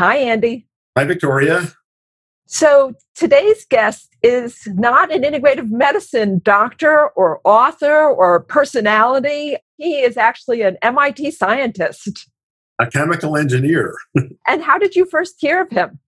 Hi, Andy. Hi, Victoria. So today's guest is not an integrative medicine doctor or author or personality. He is actually an MIT scientist, a chemical engineer. and how did you first hear of him?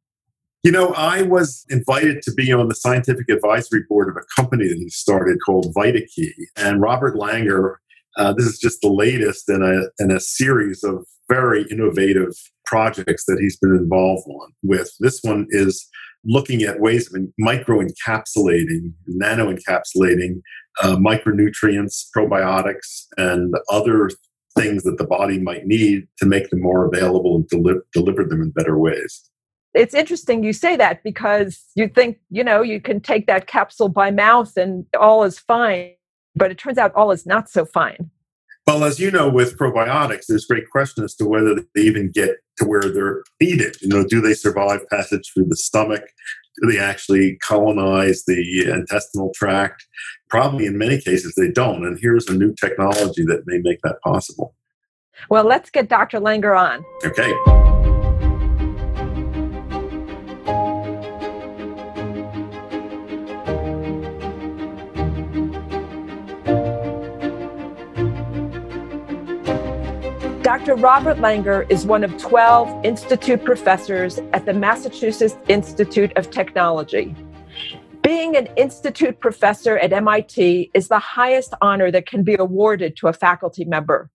You know, I was invited to be on the scientific advisory board of a company that he started called VitaKey. And Robert Langer, uh, this is just the latest in a, in a series of very innovative projects that he's been involved on with. This one is looking at ways of micro encapsulating, nano encapsulating uh, micronutrients, probiotics, and other things that the body might need to make them more available and deli- deliver them in better ways. It's interesting you say that because you think, you know, you can take that capsule by mouth and all is fine, but it turns out all is not so fine. Well, as you know, with probiotics, there's great question as to whether they even get to where they're needed. You know, do they survive passage through the stomach? Do they actually colonize the intestinal tract? Probably in many cases they don't. And here's a new technology that may make that possible. Well, let's get Dr. Langer on. Okay. Dr. Robert Langer is one of 12 Institute professors at the Massachusetts Institute of Technology. Being an Institute professor at MIT is the highest honor that can be awarded to a faculty member.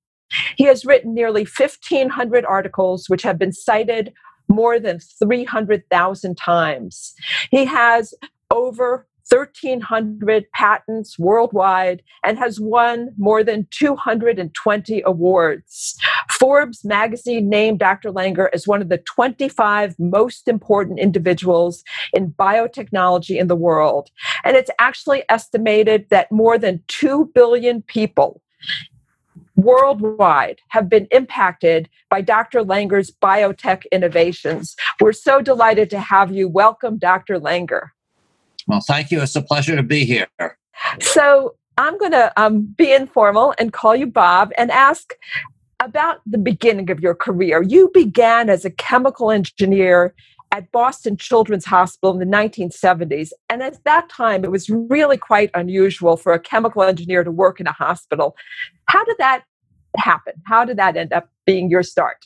He has written nearly 1,500 articles, which have been cited more than 300,000 times. He has over 1,300 patents worldwide and has won more than 220 awards. Forbes magazine named Dr. Langer as one of the 25 most important individuals in biotechnology in the world. And it's actually estimated that more than 2 billion people worldwide have been impacted by Dr. Langer's biotech innovations. We're so delighted to have you. Welcome, Dr. Langer. Well, thank you. It's a pleasure to be here. So I'm going to um, be informal and call you Bob and ask about the beginning of your career. You began as a chemical engineer at Boston Children's Hospital in the 1970s. And at that time, it was really quite unusual for a chemical engineer to work in a hospital. How did that happen? How did that end up being your start?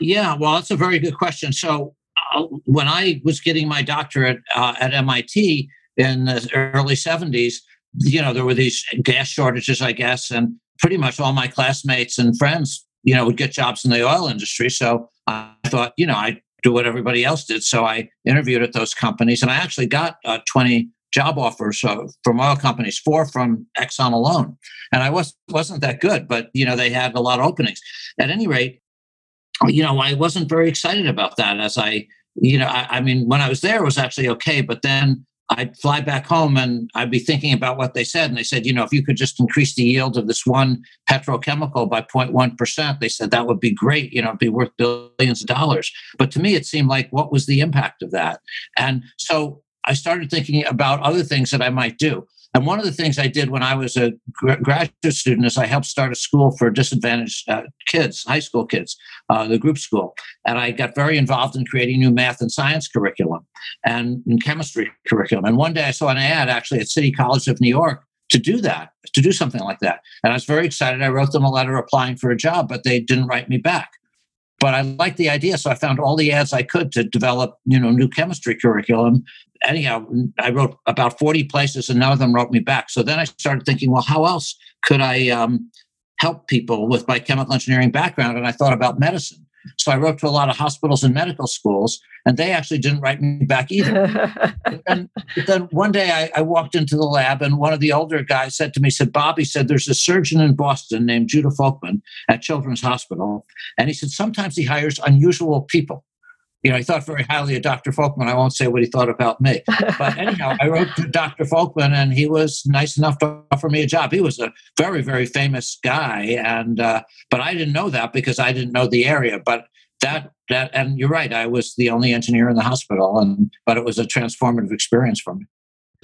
Yeah, well, that's a very good question. So, when I was getting my doctorate uh, at MIT in the early 70s, you know, there were these gas shortages, I guess, and pretty much all my classmates and friends, you know, would get jobs in the oil industry. So I thought, you know, I'd do what everybody else did. So I interviewed at those companies, and I actually got uh, 20 job offers uh, from oil companies, four from Exxon alone, and I was wasn't that good, but you know, they had a lot of openings. At any rate, you know, I wasn't very excited about that as I, you know, I, I mean, when I was there, it was actually okay. But then I'd fly back home and I'd be thinking about what they said. And they said, you know, if you could just increase the yield of this one petrochemical by 0.1%, they said that would be great. You know, it'd be worth billions of dollars. But to me, it seemed like what was the impact of that? And so I started thinking about other things that I might do. And one of the things I did when I was a graduate student is I helped start a school for disadvantaged uh, kids, high school kids, uh, the group school. And I got very involved in creating new math and science curriculum and, and chemistry curriculum. And one day I saw an ad actually at City College of New York to do that, to do something like that. And I was very excited. I wrote them a letter applying for a job, but they didn't write me back but I liked the idea, so I found all the ads I could to develop, you know, new chemistry curriculum. Anyhow, I wrote about forty places, and none of them wrote me back. So then I started thinking, well, how else could I um, help people with my chemical engineering background? And I thought about medicine. So I wrote to a lot of hospitals and medical schools, and they actually didn't write me back either. and then one day I, I, walked into the lab, and one of the older guys said to me, said, Bob, he said, there's a surgeon in Boston named Judah Folkman at Children's Hospital. And he said, sometimes he hires unusual people you know, he thought very highly of Dr. Folkman. I won't say what he thought about me. But anyhow, I wrote to Dr. Folkman and he was nice enough to offer me a job. He was a very, very famous guy. And, uh, but I didn't know that because I didn't know the area. But that, that, and you're right, I was the only engineer in the hospital. And, but it was a transformative experience for me.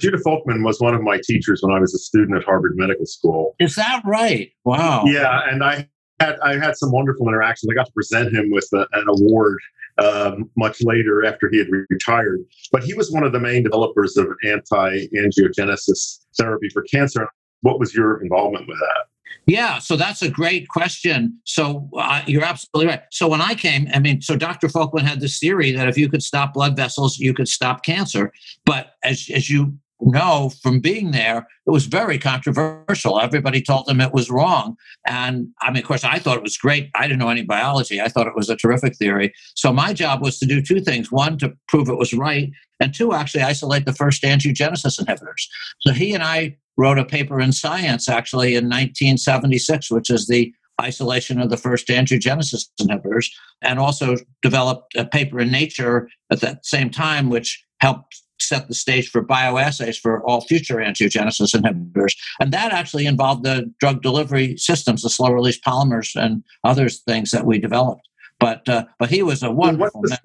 Judah Folkman was one of my teachers when I was a student at Harvard Medical School. Is that right? Wow. Yeah. And I had, I had some wonderful interactions. I got to present him with a, an award um, much later after he had retired. But he was one of the main developers of anti angiogenesis therapy for cancer. What was your involvement with that? Yeah, so that's a great question. So uh, you're absolutely right. So when I came, I mean, so Dr. Folkman had this theory that if you could stop blood vessels, you could stop cancer. But as as you know from being there, it was very controversial. Everybody told him it was wrong. And I mean, of course, I thought it was great. I didn't know any biology. I thought it was a terrific theory. So my job was to do two things one, to prove it was right, and two, actually isolate the first angiogenesis inhibitors. So he and I wrote a paper in Science actually in 1976, which is the isolation of the first angiogenesis inhibitors, and also developed a paper in Nature at that same time, which helped set the stage for bioassays for all future angiogenesis inhibitors. And that actually involved the drug delivery systems, the slow release polymers, and other things that we developed. But uh, but he was a wonderful man.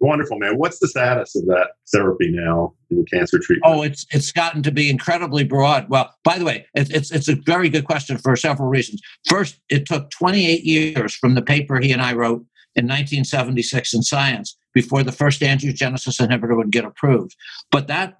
Wonderful man. What's the status of that therapy now in cancer treatment? Oh, it's it's gotten to be incredibly broad. Well, by the way, it, it's it's a very good question for several reasons. First, it took 28 years from the paper he and I wrote in 1976 in Science before the first angiogenesis inhibitor would get approved. But that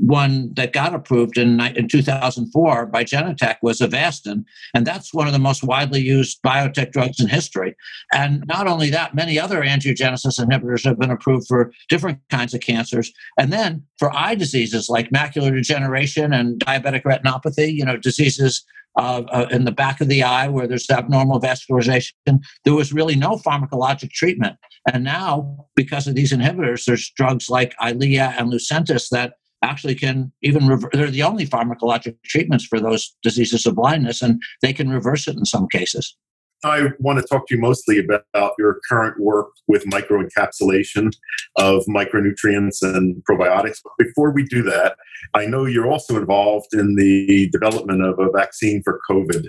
one that got approved in, in 2004 by Genentech was Avastin, and that's one of the most widely used biotech drugs in history. And not only that, many other angiogenesis inhibitors have been approved for different kinds of cancers. And then for eye diseases like macular degeneration and diabetic retinopathy, you know, diseases uh, uh, in the back of the eye where there's abnormal vascularization, there was really no pharmacologic treatment. And now, because of these inhibitors, there's drugs like Eylea and Lucentis that actually can even rever- they're the only pharmacologic treatments for those diseases of blindness, and they can reverse it in some cases. I want to talk to you mostly about your current work with microencapsulation of micronutrients and probiotics. But before we do that, I know you're also involved in the development of a vaccine for COVID.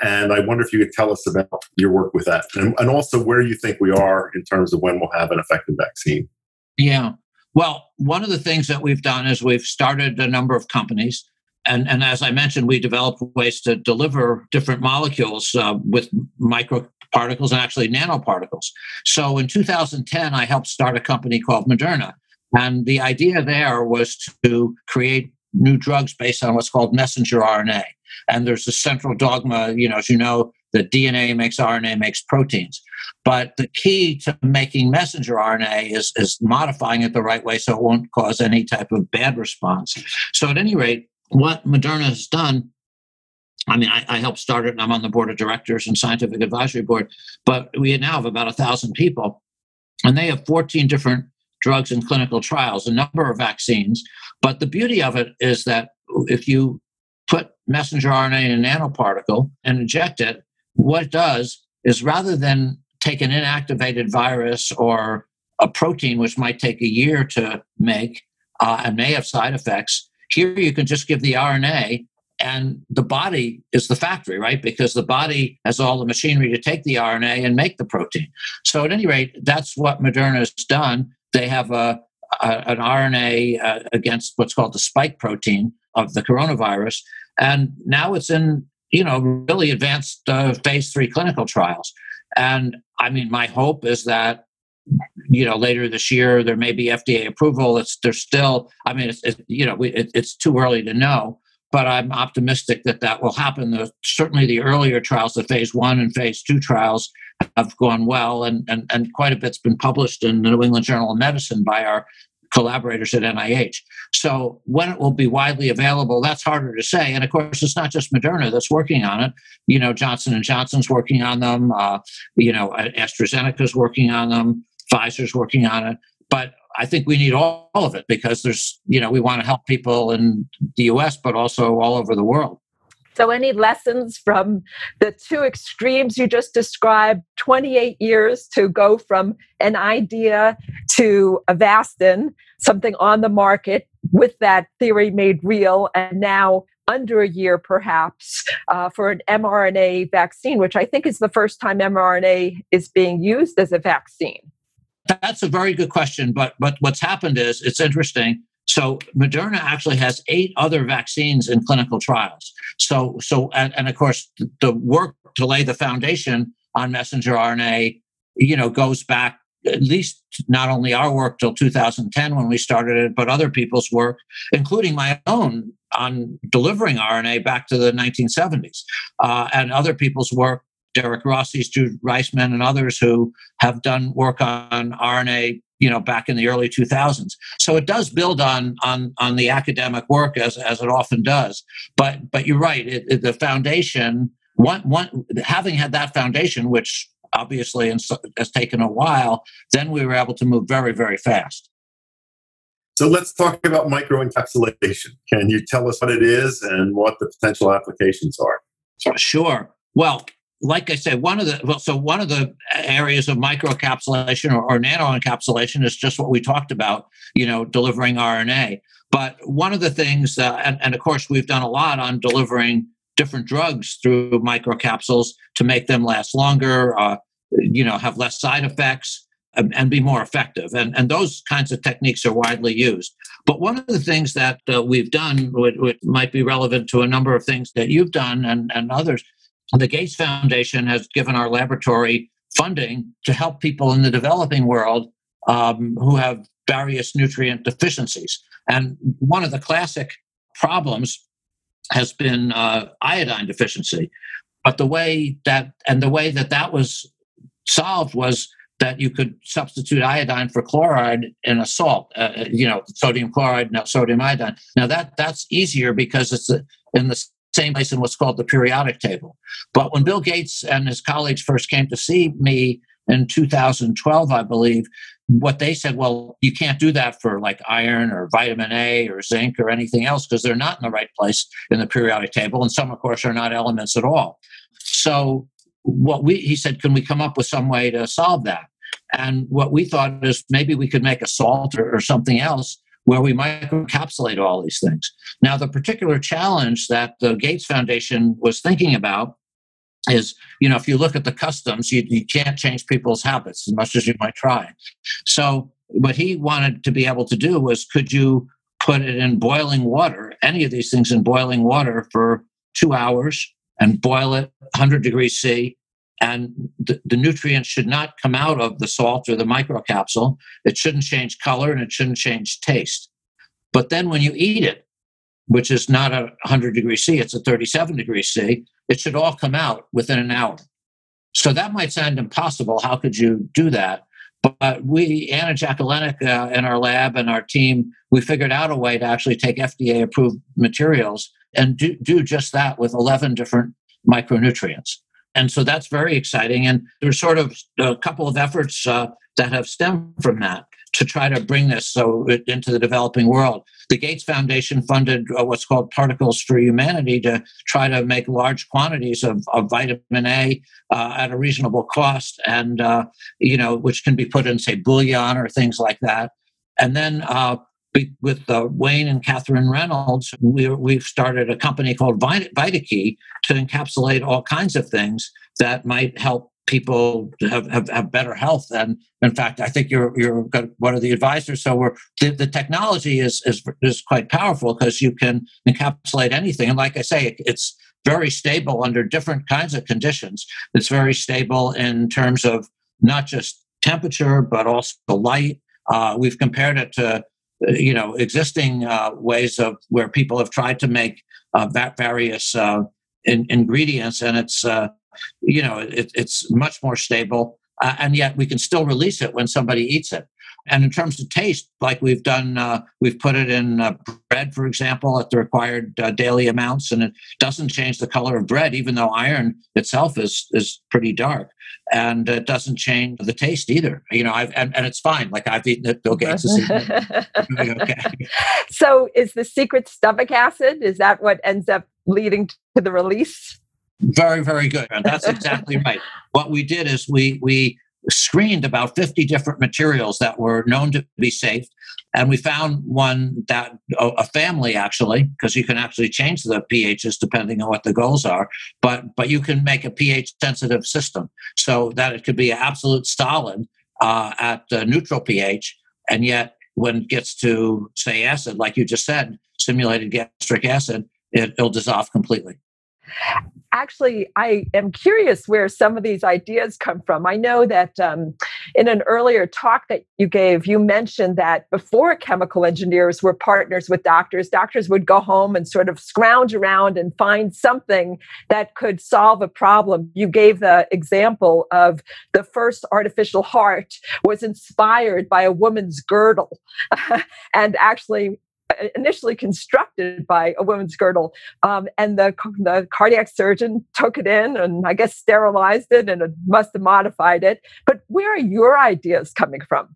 And I wonder if you could tell us about your work with that and, and also where you think we are in terms of when we'll have an effective vaccine. Yeah. Well, one of the things that we've done is we've started a number of companies. And, and as I mentioned, we developed ways to deliver different molecules uh, with microparticles and actually nanoparticles. So in 2010, I helped start a company called Moderna. And the idea there was to create new drugs based on what's called messenger RNA. And there's a central dogma, you know, as you know, that DNA makes RNA makes proteins. But the key to making messenger RNA is, is modifying it the right way so it won't cause any type of bad response. So, at any rate, what Moderna has done I mean, I, I, helped start it and I'm on the board of directors and scientific advisory board, but we now have about a thousand people and they have 14 different drugs in clinical trials, a number of vaccines. But the beauty of it is that if you put messenger RNA in a nanoparticle and inject it, what it does is rather than take an inactivated virus or a protein, which might take a year to make uh, and may have side effects, here you can just give the RNA and the body is the factory, right? Because the body has all the machinery to take the RNA and make the protein. So, at any rate, that's what Moderna has done. They have a, a an RNA uh, against what's called the spike protein of the coronavirus, and now it's in you know really advanced uh, phase three clinical trials. And I mean, my hope is that you know later this year there may be FDA approval. It's there's still I mean it's, you know it, it's too early to know, but I'm optimistic that that will happen. The, certainly, the earlier trials, the phase one and phase two trials, have gone well, and, and, and quite a bit's been published in the New England Journal of Medicine by our collaborators at NIH. So when it will be widely available, that's harder to say. And of course, it's not just Moderna that's working on it. You know, Johnson and Johnson's working on them. Uh, you know, AstraZeneca's working on them. Pfizer's working on it. But I think we need all, all of it because there's, you know, we want to help people in the US, but also all over the world. So, any lessons from the two extremes you just described 28 years to go from an idea to Avastin, something on the market with that theory made real, and now under a year perhaps uh, for an mRNA vaccine, which I think is the first time mRNA is being used as a vaccine? That's a very good question. But but what's happened is it's interesting. So Moderna actually has eight other vaccines in clinical trials. So so and, and of course the work to lay the foundation on messenger RNA, you know, goes back at least not only our work till 2010 when we started it, but other people's work, including my own on delivering RNA back to the 1970s, uh, and other people's work. Derrick Rossi's, Drew Weissman, and others who have done work on RNA, you know, back in the early 2000s. So it does build on on on the academic work as as it often does. But but you're right. It, it, the foundation, one one having had that foundation, which obviously has taken a while, then we were able to move very, very fast. So let's talk about microencapsulation. Can you tell us what it is and what the potential applications are? Sure. Well, like I said, one of the well, so one of the areas of microencapsulation or, or nanoencapsulation is just what we talked about, you know, delivering RNA. But one of the things, uh, and, and of course, we've done a lot on delivering different drugs through microcapsules to make them last longer, uh, you know, have less side effects, and, and, be more effective. And, and those kinds of techniques are widely used. But one of the things that uh, we've done, which, which, might be relevant to a number of things that you've done and, and others, the Gates Foundation has given our laboratory funding to help people in the developing world um, who have various nutrient deficiencies. And one of the classic problems has been uh, iodine deficiency. But the way that and the way that that was solved was that you could substitute iodine for chloride in a salt, uh, uh you know, sodium chloride, now sodium iodine. Now that that's easier because it's in the same place in what's called the periodic table. But when Bill Gates and his colleagues first came to see me in 2012, I believe, what they said, well, you can't do that for like iron or vitamin A or zinc or anything else because they're not in the right place in the periodic table. And some, of course, are not elements at all. So, what we, he said, can we come up with some way to solve that? And what we thought is maybe we could make a salt or, or something else where we might encapsulate all these things. Now, the particular challenge that the Gates Foundation was thinking about is you know if you look at the customs you, you can't change people's habits as much as you might try so what he wanted to be able to do was could you put it in boiling water any of these things in boiling water for two hours and boil it 100 degrees c and the, the nutrients should not come out of the salt or the microcapsule it shouldn't change color and it shouldn't change taste but then when you eat it which is not a 100 degrees C, it's a 37 degrees C, it should all come out within an hour. So that might sound impossible. How could you do that? But we, Ana Jaklenec uh, in our lab and our team, we figured out a way to actually take FDA approved materials and do, do just that with 11 different micronutrients. And so that's very exciting. And there's sort of a couple of efforts uh, that have stemmed from that to try to bring this so into the developing world. The Gates Foundation funded uh, what's called Particles for Humanity to try to make large quantities of, of vitamin A uh, at a reasonable cost, and uh, you know which can be put in say bouillon or things like that. And then uh, with uh, Wayne and Catherine Reynolds, we, we've started a company called VitaKey to encapsulate all kinds of things that might help people have, have, have, better health. And in fact, I think you're you're one of the advisors. So we're the, the technology is is is quite powerful because you can encapsulate anything. And like I say, it, it's very stable under different kinds of conditions. It's very stable in terms of not just temperature but also light. Uh, we've compared it to you know existing uh, ways of where people have tried to make uh, various uh, in, ingredients, and it's uh, you know, it, it's much more stable. Uh, and yet we can still release it when somebody eats it. And in terms of taste, like we've done, uh, we've put it in uh, bread, for example, at the required uh, daily amounts, and it doesn't change the color of bread, even though iron itself is is pretty dark, and it doesn't change the taste either. You know, I've and, and it's fine. Like I've eaten it. Bill Gates is okay. So, is the secret stomach acid? Is that what ends up leading to the release? Very, very good. And that's exactly right. What we did is we we screened about 50 different materials that were known to be safe. And we found one that a family actually, because you can actually change the pHs depending on what the goals are, but but you can make a pH sensitive system so that it could be an absolute solid uh, at neutral pH, and yet when it gets to say acid, like you just said, simulated gastric acid, it, it'll dissolve completely. Actually, I am curious where some of these ideas come from. I know that um, in an earlier talk that you gave, you mentioned that before chemical engineers were partners with doctors, doctors would go home and sort of scrounge around and find something that could solve a problem. You gave the example of the first artificial heart was inspired by a woman's girdle. and actually, initially constructed by a woman's girdle. Um, and the, the cardiac surgeon took it in and I guess sterilized it and it must have modified it. But where are your ideas coming from?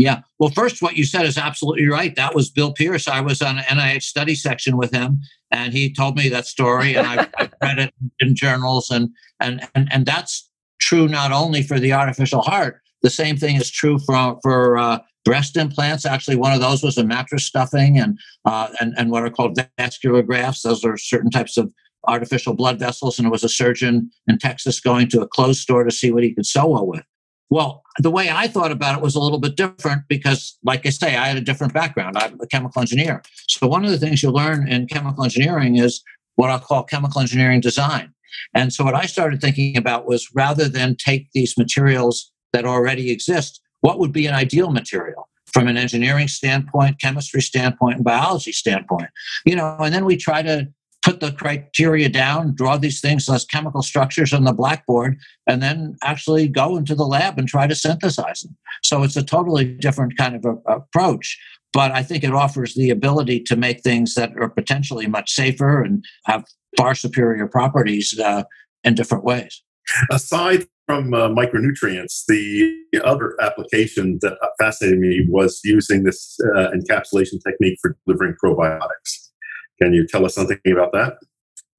Yeah. Well, first, what you said is absolutely right. That was Bill Pierce. I was on an NIH study section with him, and he told me that story, and I, I read it in journals, and, and and and that's true not only for the artificial heart. The same thing is true for for uh, breast implants. Actually, one of those was a mattress stuffing and uh, and and what are called vascular grafts. Those are certain types of artificial blood vessels. And it was a surgeon in Texas going to a clothes store to see what he could sew with. Well, the way I thought about it was a little bit different because, like I say, I had a different background. I'm a chemical engineer. So, one of the things you learn in chemical engineering is what I'll call chemical engineering design. And so, what I started thinking about was rather than take these materials that already exist, what would be an ideal material from an engineering standpoint, chemistry standpoint, and biology standpoint. You know, and then we try to put the criteria down, draw these things as chemical structures on the blackboard, and then actually go into the lab and try to synthesize them. So it's a totally different kind of a, approach. But I think it offers the ability to make things that are potentially much safer and have far superior properties uh, in different ways. Aside from uh, micronutrients, the other application that fascinated me was using this uh, encapsulation technique for delivering probiotics. Can you tell us something about that?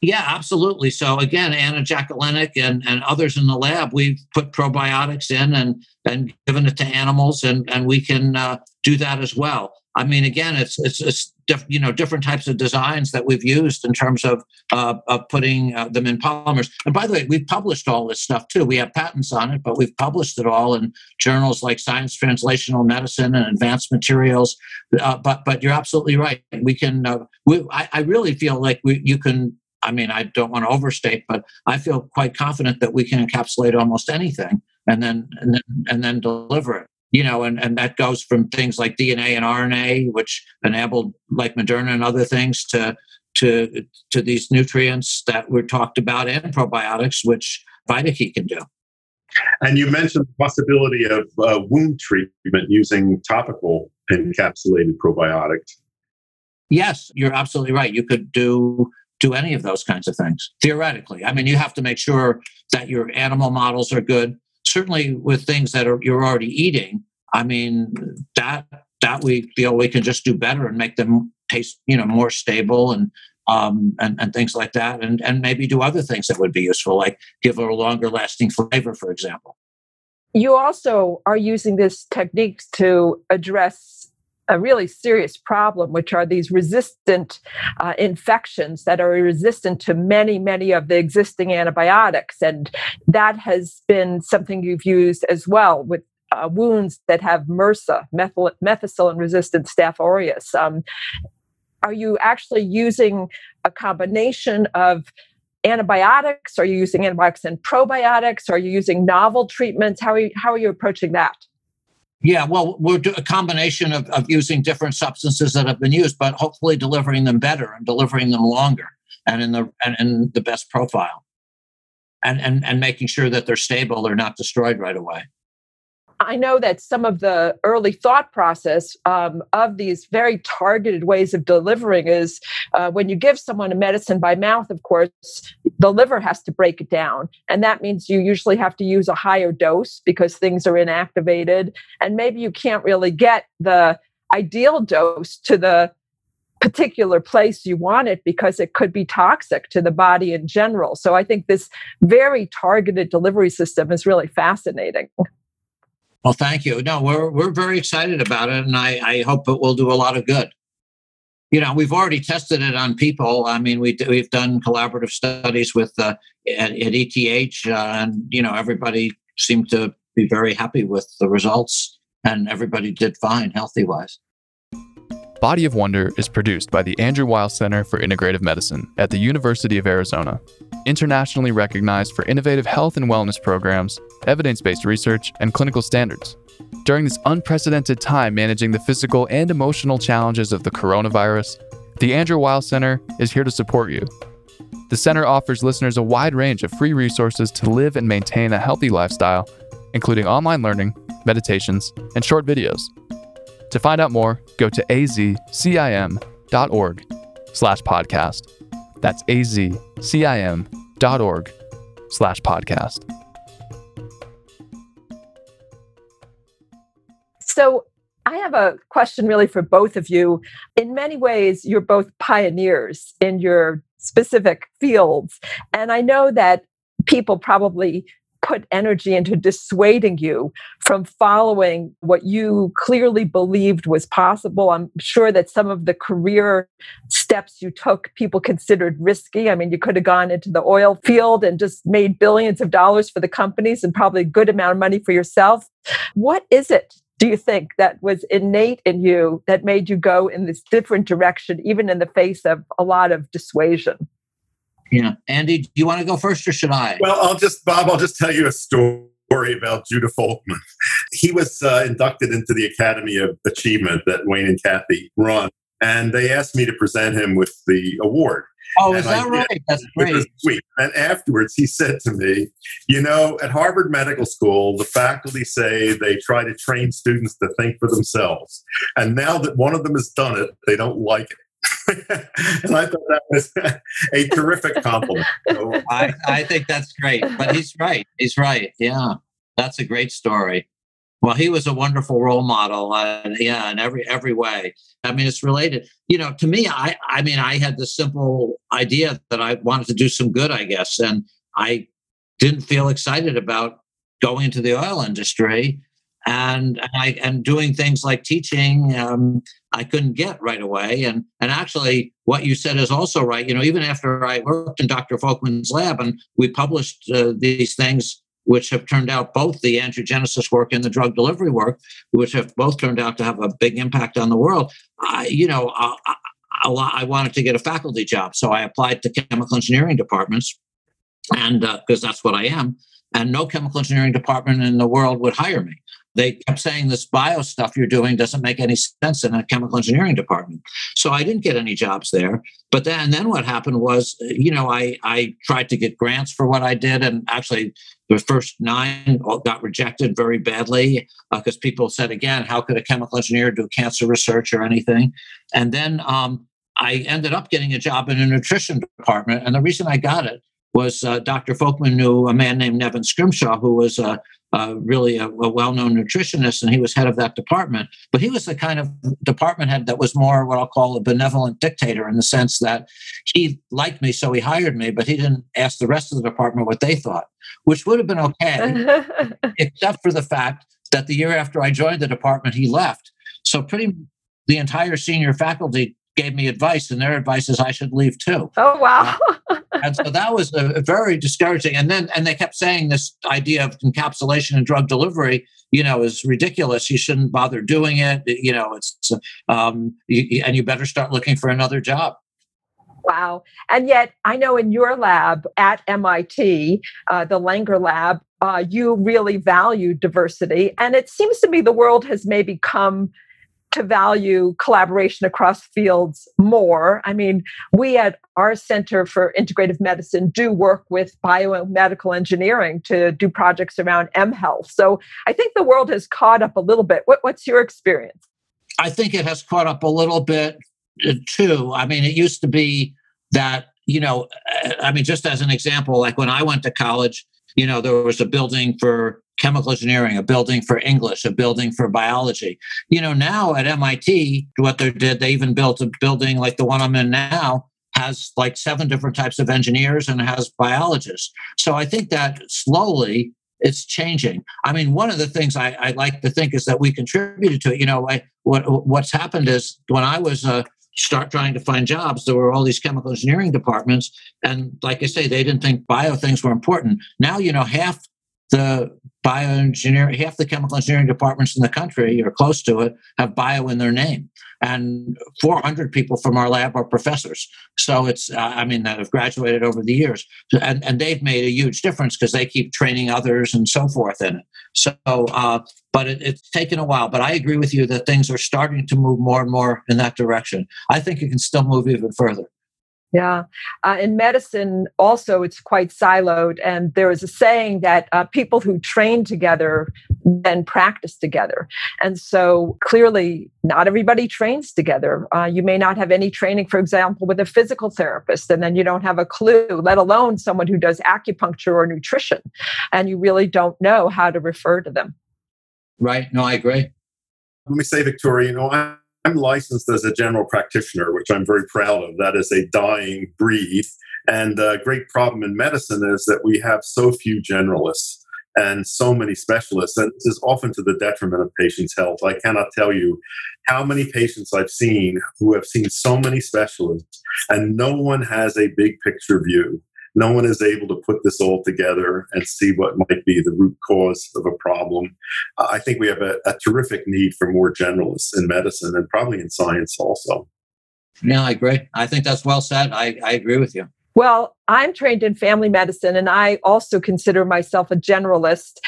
Yeah, absolutely. So again, Ana Jaklenec and, and others in the lab, we've put probiotics in and, and given it to animals, and, and we can uh, do that as well. I mean, again, it's it's, it's diff, you know different types of designs that we've used in terms of uh, of putting uh, them in polymers. And by the way, we've published all this stuff too. We have patents on it, but we've published it all in journals like Science Translational Medicine and Advanced Materials. Uh, but but you're absolutely right. We can. Uh, we, I, I, really feel like we, you can. I mean, I don't want to overstate, but I feel quite confident that we can encapsulate almost anything and then and then, and then deliver it you know, and, and that goes from things like DNA and RNA, which enabled like Moderna and other things to to to these nutrients that were talked about and probiotics, which VitaKey can do. And you mentioned the possibility of uh, wound treatment using topical encapsulated probiotics. Yes, you're absolutely right. You could do do any of those kinds of things theoretically. I mean, you have to make sure that your animal models are good certainly with things that are you're already eating i mean that that we feel we can just do better and make them taste you know more stable and um, and, and things like that and and maybe do other things that would be useful like give a longer lasting flavor for example. You also are using this techniques to address a really serious problem, which are these resistant uh, infections that are resistant to many, many of the existing antibiotics. And that has been something you've used as well with uh, wounds that have MRSA, methyl- methicillin resistant Staph aureus. Um, are you actually using a combination of antibiotics? Are you using antibiotics and probiotics? Are you using novel treatments? How are you, how are you approaching that? Yeah, well, we're a combination of, of using different substances that have been used, but hopefully delivering them better and delivering them longer and in the and in the best profile, and and and making sure that they're stable, they're not destroyed right away. I know that some of the early thought process um, of these very targeted ways of delivering is uh, when you give someone a medicine by mouth, of course, the liver has to break it down. And that means you usually have to use a higher dose because things are inactivated. And maybe you can't really get the ideal dose to the particular place you want it because it could be toxic to the body in general. So I think this very targeted delivery system is really fascinating. Well, thank you. No, we're we're very excited about it, and I, I hope it will do a lot of good. You know, we've already tested it on people. I mean, we we've done collaborative studies with uh, at, at ETH, uh, and you know, everybody seemed to be very happy with the results, and everybody did fine, healthy wise. Body of Wonder is produced by the Andrew Weil Center for Integrative Medicine at the University of Arizona, internationally recognized for innovative health and wellness programs, evidence based research, and clinical standards. During this unprecedented time managing the physical and emotional challenges of the coronavirus, the Andrew Weil Center is here to support you. The center offers listeners a wide range of free resources to live and maintain a healthy lifestyle, including online learning, meditations, and short videos. To find out more, go to azcim.org slash podcast. That's azcim.org slash podcast. So I have a question really for both of you. In many ways, you're both pioneers in your specific fields. And I know that people probably put energy into dissuading you from following what you clearly believed was possible. I'm sure that some of the career steps you took, people considered risky. I mean, you could have gone into the oil field and just made billions of dollars for the companies and probably a good amount of money for yourself. What is it do you think that was innate in you that made you go in this different direction, even in the face of a lot of dissuasion? Yeah. Andy, do you want to go first or should I? Well, I'll just, Bob, I'll just tell you a story about Judah Folkman. He was uh, inducted into the Academy of Achievement that Wayne and Kathy run, and they asked me to present him with the award. Oh, is that right? That's great. Sweet. And afterwards, he said to me, You know, at Harvard Medical School, the faculty say they try to train students to think for themselves. And now that one of them has done it, they don't like it. and I thought that was a terrific compliment. I, I think that's great. But he's right. He's right. Yeah. That's a great story. Well, he was a wonderful role model, uh, yeah, in every every way. I mean, it's related. You know, to me, I I mean, I had the simple idea that I wanted to do some good, I guess, and I didn't feel excited about going into the oil industry and and I and doing things like teaching. Um, I couldn't get right away, and and actually, what you said is also right. You know, even after I worked in Dr. Folkman's lab and we published uh, these things which have turned out both the angiogenesis work and the drug delivery work, which have both turned out to have a big impact on the world. I, you know, I, I wanted to get a faculty job, so I applied to chemical engineering departments, and because uh, that's what I am. And no chemical engineering department in the world would hire me they kept saying this bio stuff you're doing doesn't make any sense in a chemical engineering department. So I didn't get any jobs there. But then, then what happened was, you know, I I tried to get grants for what I did, and actually the first nine got rejected very badly because uh, people said again, how could a chemical engineer do cancer research or anything? And then um, I ended up getting a job in a nutrition department, and the reason I got it was uh, Dr. Folkman knew a man named Nevin Scrimshaw, who was a uh, really a, a, well-known nutritionist, and he was head of that department. But he was the kind of department head that was more what I'll call a benevolent dictator in the sense that he liked me, so he hired me, but he didn't ask the rest of the department what they thought, which would have been okay, except for the fact that the year after I joined the department, he left. So pretty the entire senior faculty gave me advice, and their advice is I should leave too. Oh wow! And so that was a, a very discouraging. And then and they kept saying this idea of encapsulation and drug delivery, you know, is ridiculous. You shouldn't bother doing it. You know, it's um, you, and you better start looking for another job. Wow. And yet, I know in your lab at MIT, uh, the Langer lab, uh, you really value diversity. And it seems to me the world has maybe come to value collaboration across fields more. I mean, we at our Center for Integrative Medicine do work with biomedical engineering to do projects around M health. So I think the world has caught up a little bit. What, what's your experience? I think it has caught up a little bit uh, too. I mean, it used to be that, you know, uh, I mean, just as an example, like when I went to college, you know, there was a building for chemical engineering, a building for English, a building for biology. You know, now at MIT, what they did, they even built a building like the one I'm in now has like seven different types of engineers and has biologists. So I think that slowly it's changing. I mean, one of the things I, I like to think is that we contributed to it. You know, I, what what's happened is when I was uh, start trying to find jobs, there were all these chemical engineering departments, and like I say, they didn't think bio things were important. Now, you know, half the bioengineering, half the chemical engineering departments in the country or close to it have bio in their name. And 400 people from our lab are professors. So it's, uh, I mean, that have graduated over the years. And, and they've made a huge difference because they keep training others and so forth in it. So, uh, but it, it's taken a while. But I agree with you that things are starting to move more and more in that direction. I think it can still move even further. Yeah. Uh, in medicine, also, it's quite siloed. And there is a saying that uh, people who train together then practice together. And so clearly, not everybody trains together. Uh, you may not have any training, for example, with a physical therapist, and then you don't have a clue, let alone someone who does acupuncture or nutrition. And you really don't know how to refer to them. Right. No, I agree. Let me say, Victoria, you know, I I'm licensed as a general practitioner, which I'm very proud of. That is a dying breed. And a great problem in medicine is that we have so few generalists and so many specialists. And this is often to the detriment of patients' health. I cannot tell you how many patients I've seen who have seen so many specialists, and no one has a big picture view no one is able to put this all together and see what might be the root cause of a problem. I think we have a, a terrific need for more generalists in medicine and probably in science also. Yeah, I agree. I think that's well said. I, I agree with you. Well, I'm trained in family medicine and I also consider myself a generalist.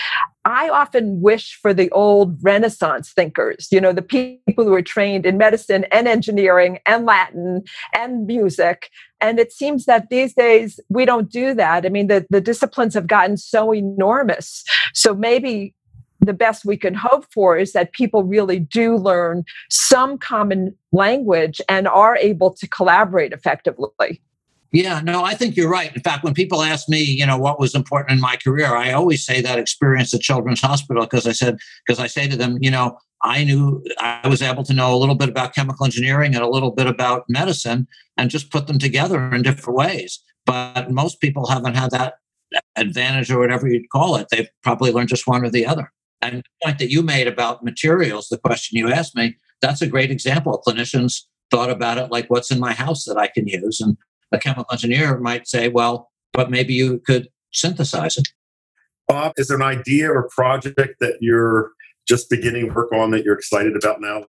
I often wish for the old Renaissance thinkers, you know, the people who were trained in medicine and engineering and Latin and music. And it seems that these days we don't do that. I mean, the, the disciplines have gotten so enormous. So maybe the best we can hope for is that people really do learn some common language and are able to collaborate effectively. Yeah, no, I think you're right. In fact, when people ask me, you know, what was important in my career, I always say that experience at Children's Hospital because I said, because I say to them, you know, I knew I was able to know a little bit about chemical engineering and a little bit about medicine and just put them together in different ways. But most people haven't had that advantage or whatever you'd call it. They've probably learned just one or the other. And the point that you made about materials, the question you asked me, that's a great example. Clinicians thought about it like what's in my house that I can use. And a chemical engineer might say, well, but maybe you could synthesize it. Bob, is there an idea or project that you're just beginning work on that you're excited about now?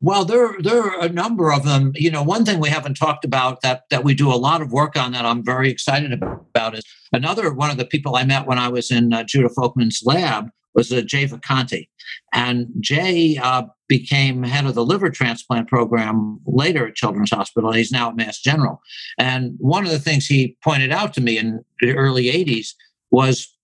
Well, there, there are a number of them. You know, one thing we haven't talked about that that we do a lot of work on that I'm very excited about is another one of the people I met when I was in uh, Judah Folkman's lab was uh, Jay Vacanti. And Jay uh, became head of the liver transplant program later at Children's Hospital. He's now at Mass General. And one of the things he pointed out to me in the early 80s was,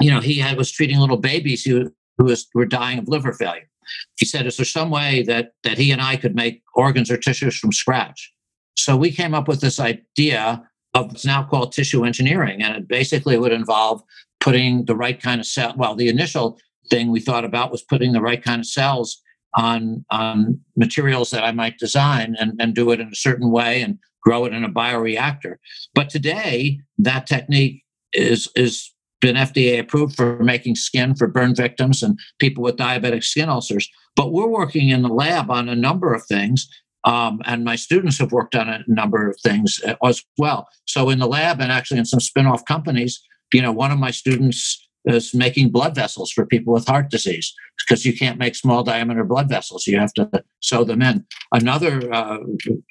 you know, he had, was treating little babies who, who was, were dying of liver failure. He said, is there some way that, that he and I could make organs or tissues from scratch? So we came up with this idea of what's now called tissue engineering. And it basically would involve putting the right kind of cell. Well, the initial thing we thought about was putting the right kind of cells on on materials that I might design and, and do it in a certain way and grow it in a bioreactor. But today, that technique is is been FDA approved for making skin for burn victims and people with diabetic skin ulcers. But we're working in the lab on a number of things. Um, and my students have worked on a number of things as well. So in the lab and actually in some spin-off companies, you know, one of my students is making blood vessels for people with heart disease because you can't make small diameter blood vessels. You have to sew them in. Another uh,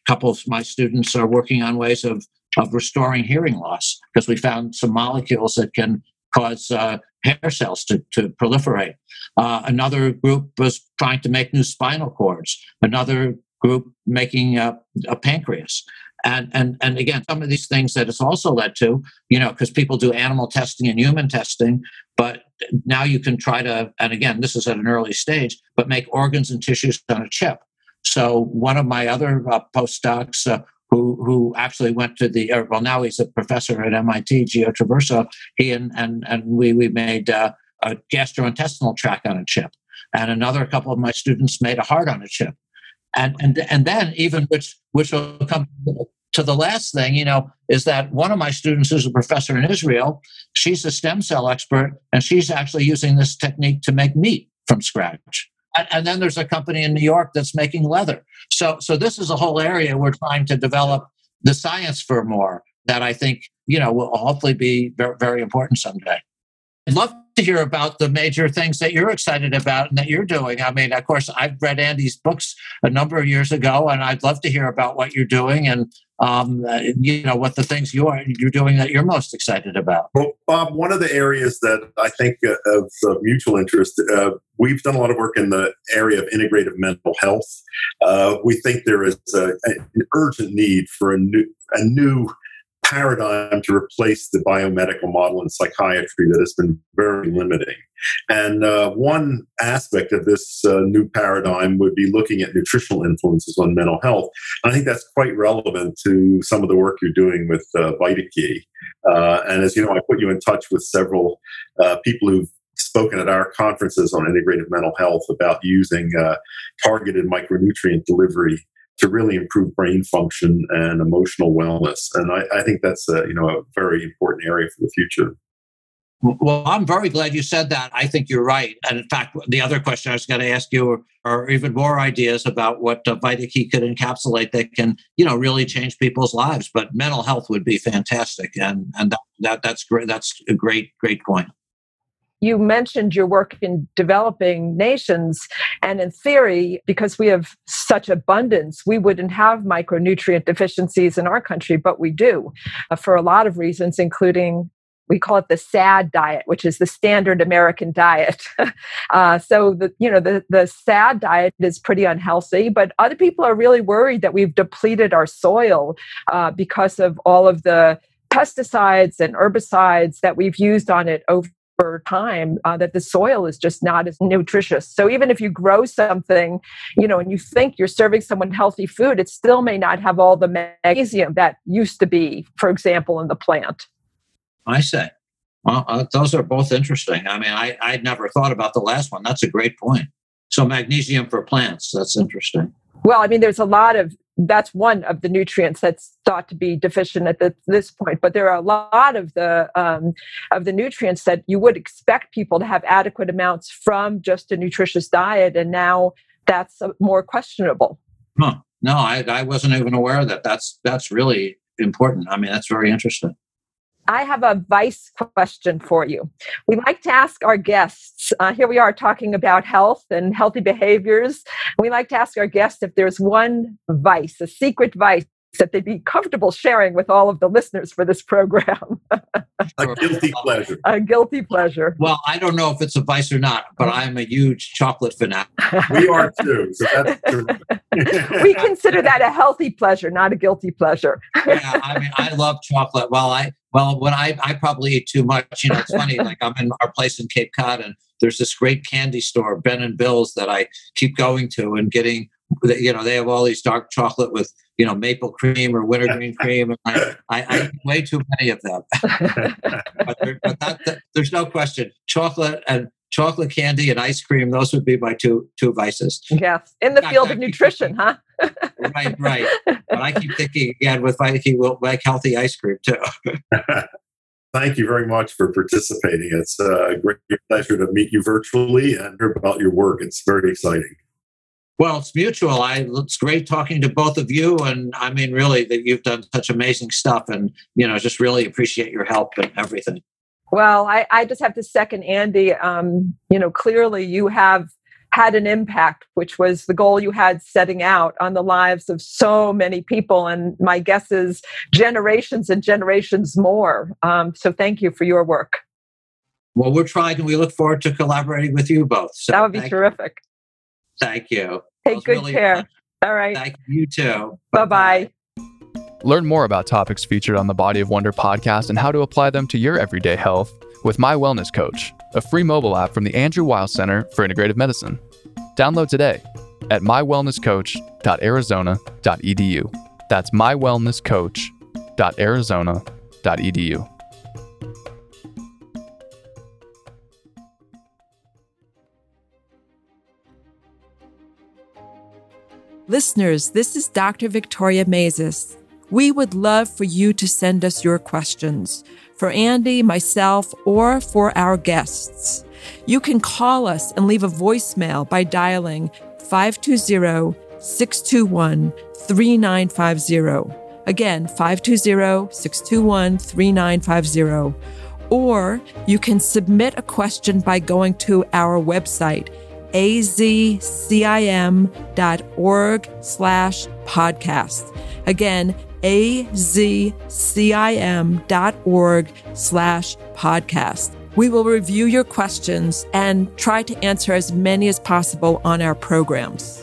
couple of my students are working on ways of, of restoring hearing loss because we found some molecules that can cause uh, hair cells to, to proliferate. Uh, another group was trying to make new spinal cords. Another group making a, a pancreas and and and again some of these things that it's also led to you know because people do animal testing and human testing but now you can try to and again this is at an early stage but make organs and tissues on a chip. So one of my other uh, postdocs uh, who who actually went to the well now he's a professor at MIT Gio Traverso he and and and we we made uh, a gastrointestinal tract on a chip. And another couple of my students made a heart on a chip and and and then even which which will come to the last thing, you know, is that one of my students who's a professor in Israel, she's a stem cell expert, and she's actually using this technique to make meat from scratch. And, and then there's a company in New York that's making leather. So, so this is a whole area we're trying to develop the science for more that I think, you know, will hopefully be very, very important someday. I'd love to hear about the major things that you're excited about and that you're doing. I mean, of course, I've read Andy's books a number of years ago, and I'd love to hear about what you're doing and um, uh, you know what the things you are you're doing that you're most excited about. Well, Bob, one of the areas that I think uh, of mutual interest, uh, we've done a lot of work in the area of integrative mental health. Uh, we think there is a, an urgent need for a new a new paradigm to replace the biomedical model in psychiatry that has been very limiting. And uh, one aspect of this uh, new paradigm would be looking at nutritional influences on mental health. And I think that's quite relevant to some of the work you're doing with uh, VitaKey. Uh, and as you know, I put you in touch with several uh, people who've spoken at our conferences on integrative mental health about using uh, targeted micronutrient delivery to really improve brain function and emotional wellness. And I, I think that's a, you know a very important area for the future. Well, I'm very glad you said that. I think you're right. And in fact, the other question I was going to ask you are, even more ideas about what uh, VitaKey could encapsulate that can, you know, really change people's lives. But mental health would be fantastic, and and that, that that's great. That's a great great point you mentioned your work in developing nations. And in theory, because we have such abundance, we wouldn't have micronutrient deficiencies in our country, but we do uh, for a lot of reasons, including we call it the SAD diet, which is the standard American diet. uh, so the you know the the SAD diet is pretty unhealthy, but other people are really worried that we've depleted our soil uh, because of all of the pesticides and herbicides that we've used on it over time uh, that the soil is just not as nutritious. So even if you grow something, you know, and you think you're serving someone healthy food, it still may not have all the magnesium that used to be, for example, in the plant. I say. Well, uh, those are both interesting. I mean, I, I'd never thought about the last one. That's a great point. So magnesium for plants, that's interesting. Well, I mean, there's a lot of that's one of the nutrients that's thought to be deficient at the, this point. But there are a lot of the um, of the nutrients that you would expect people to have adequate amounts from just a nutritious diet, and now that's more questionable. Huh. No, I, I wasn't even aware of that. That's that's really important. I mean, that's very interesting. I have a vice question for you. We like to ask our guests, uh, here we are talking about health and healthy behaviors. We like to ask our guests if there's one vice, a secret vice that they'd be comfortable sharing with all of the listeners for this program. a guilty pleasure. A guilty pleasure. Well, I don't know if it's a vice or not, but mm. I'm a huge chocolate fanatic. we are too. So we consider that a healthy pleasure, not a guilty pleasure. yeah, I mean, I love chocolate. Well, I well, when I, I probably eat too much, you know, it's funny, like I'm in our place in Cape Cod and there's this great candy store, Ben and Bill's, that I keep going to and getting, you know, they have all these dark chocolate with, you know, maple cream or wintergreen cream. And I, I, I, eat way too many of them. but, there, but that, that, there's no question. Chocolate and chocolate candy and ice cream, those would be my two two vices. Yes. In the field of nutrition, huh? right, right. But I keep thinking again with VitaKey, we'll make healthy ice cream too. Thank you very much for participating. It's a great pleasure to meet you virtually and hear about your work. It's very exciting. Well, it's mutual. I it's great talking to both of you, and I mean, really, that you've done such amazing stuff, and you know, just really appreciate your help and everything. Well, I, I just have to second Andy. Um, you know, clearly you have had an impact, which was the goal you had setting out on the lives of so many people. And my guess is generations and generations more. Um, so thank you for your work. Well, we're trying and we look forward to collaborating with you both. So that would be terrific. You. Thank you. Take good really care. Fun. All right. Thank you too. Bye bye. Learn more about topics featured on the Body of Wonder podcast and how to apply them to your everyday health with My Wellness Coach, a free mobile app from the Andrew Weil Center for Integrative Medicine. Download today at mywellnesscoach.arizona.edu. That's mywellnesscoach.arizona.edu. Listeners, this is Dr. Victoria Maizes. We would love for you to send us your questions for Andy, myself, or for our guests. You can call us and leave a voicemail by dialing 520 621 3950. Again, 520 621 3950. or you can submit a question by going to our website, azcim.org slash podcast. Again, azcim.org slash podcast. We will review your questions and try to answer as many as possible on our programs.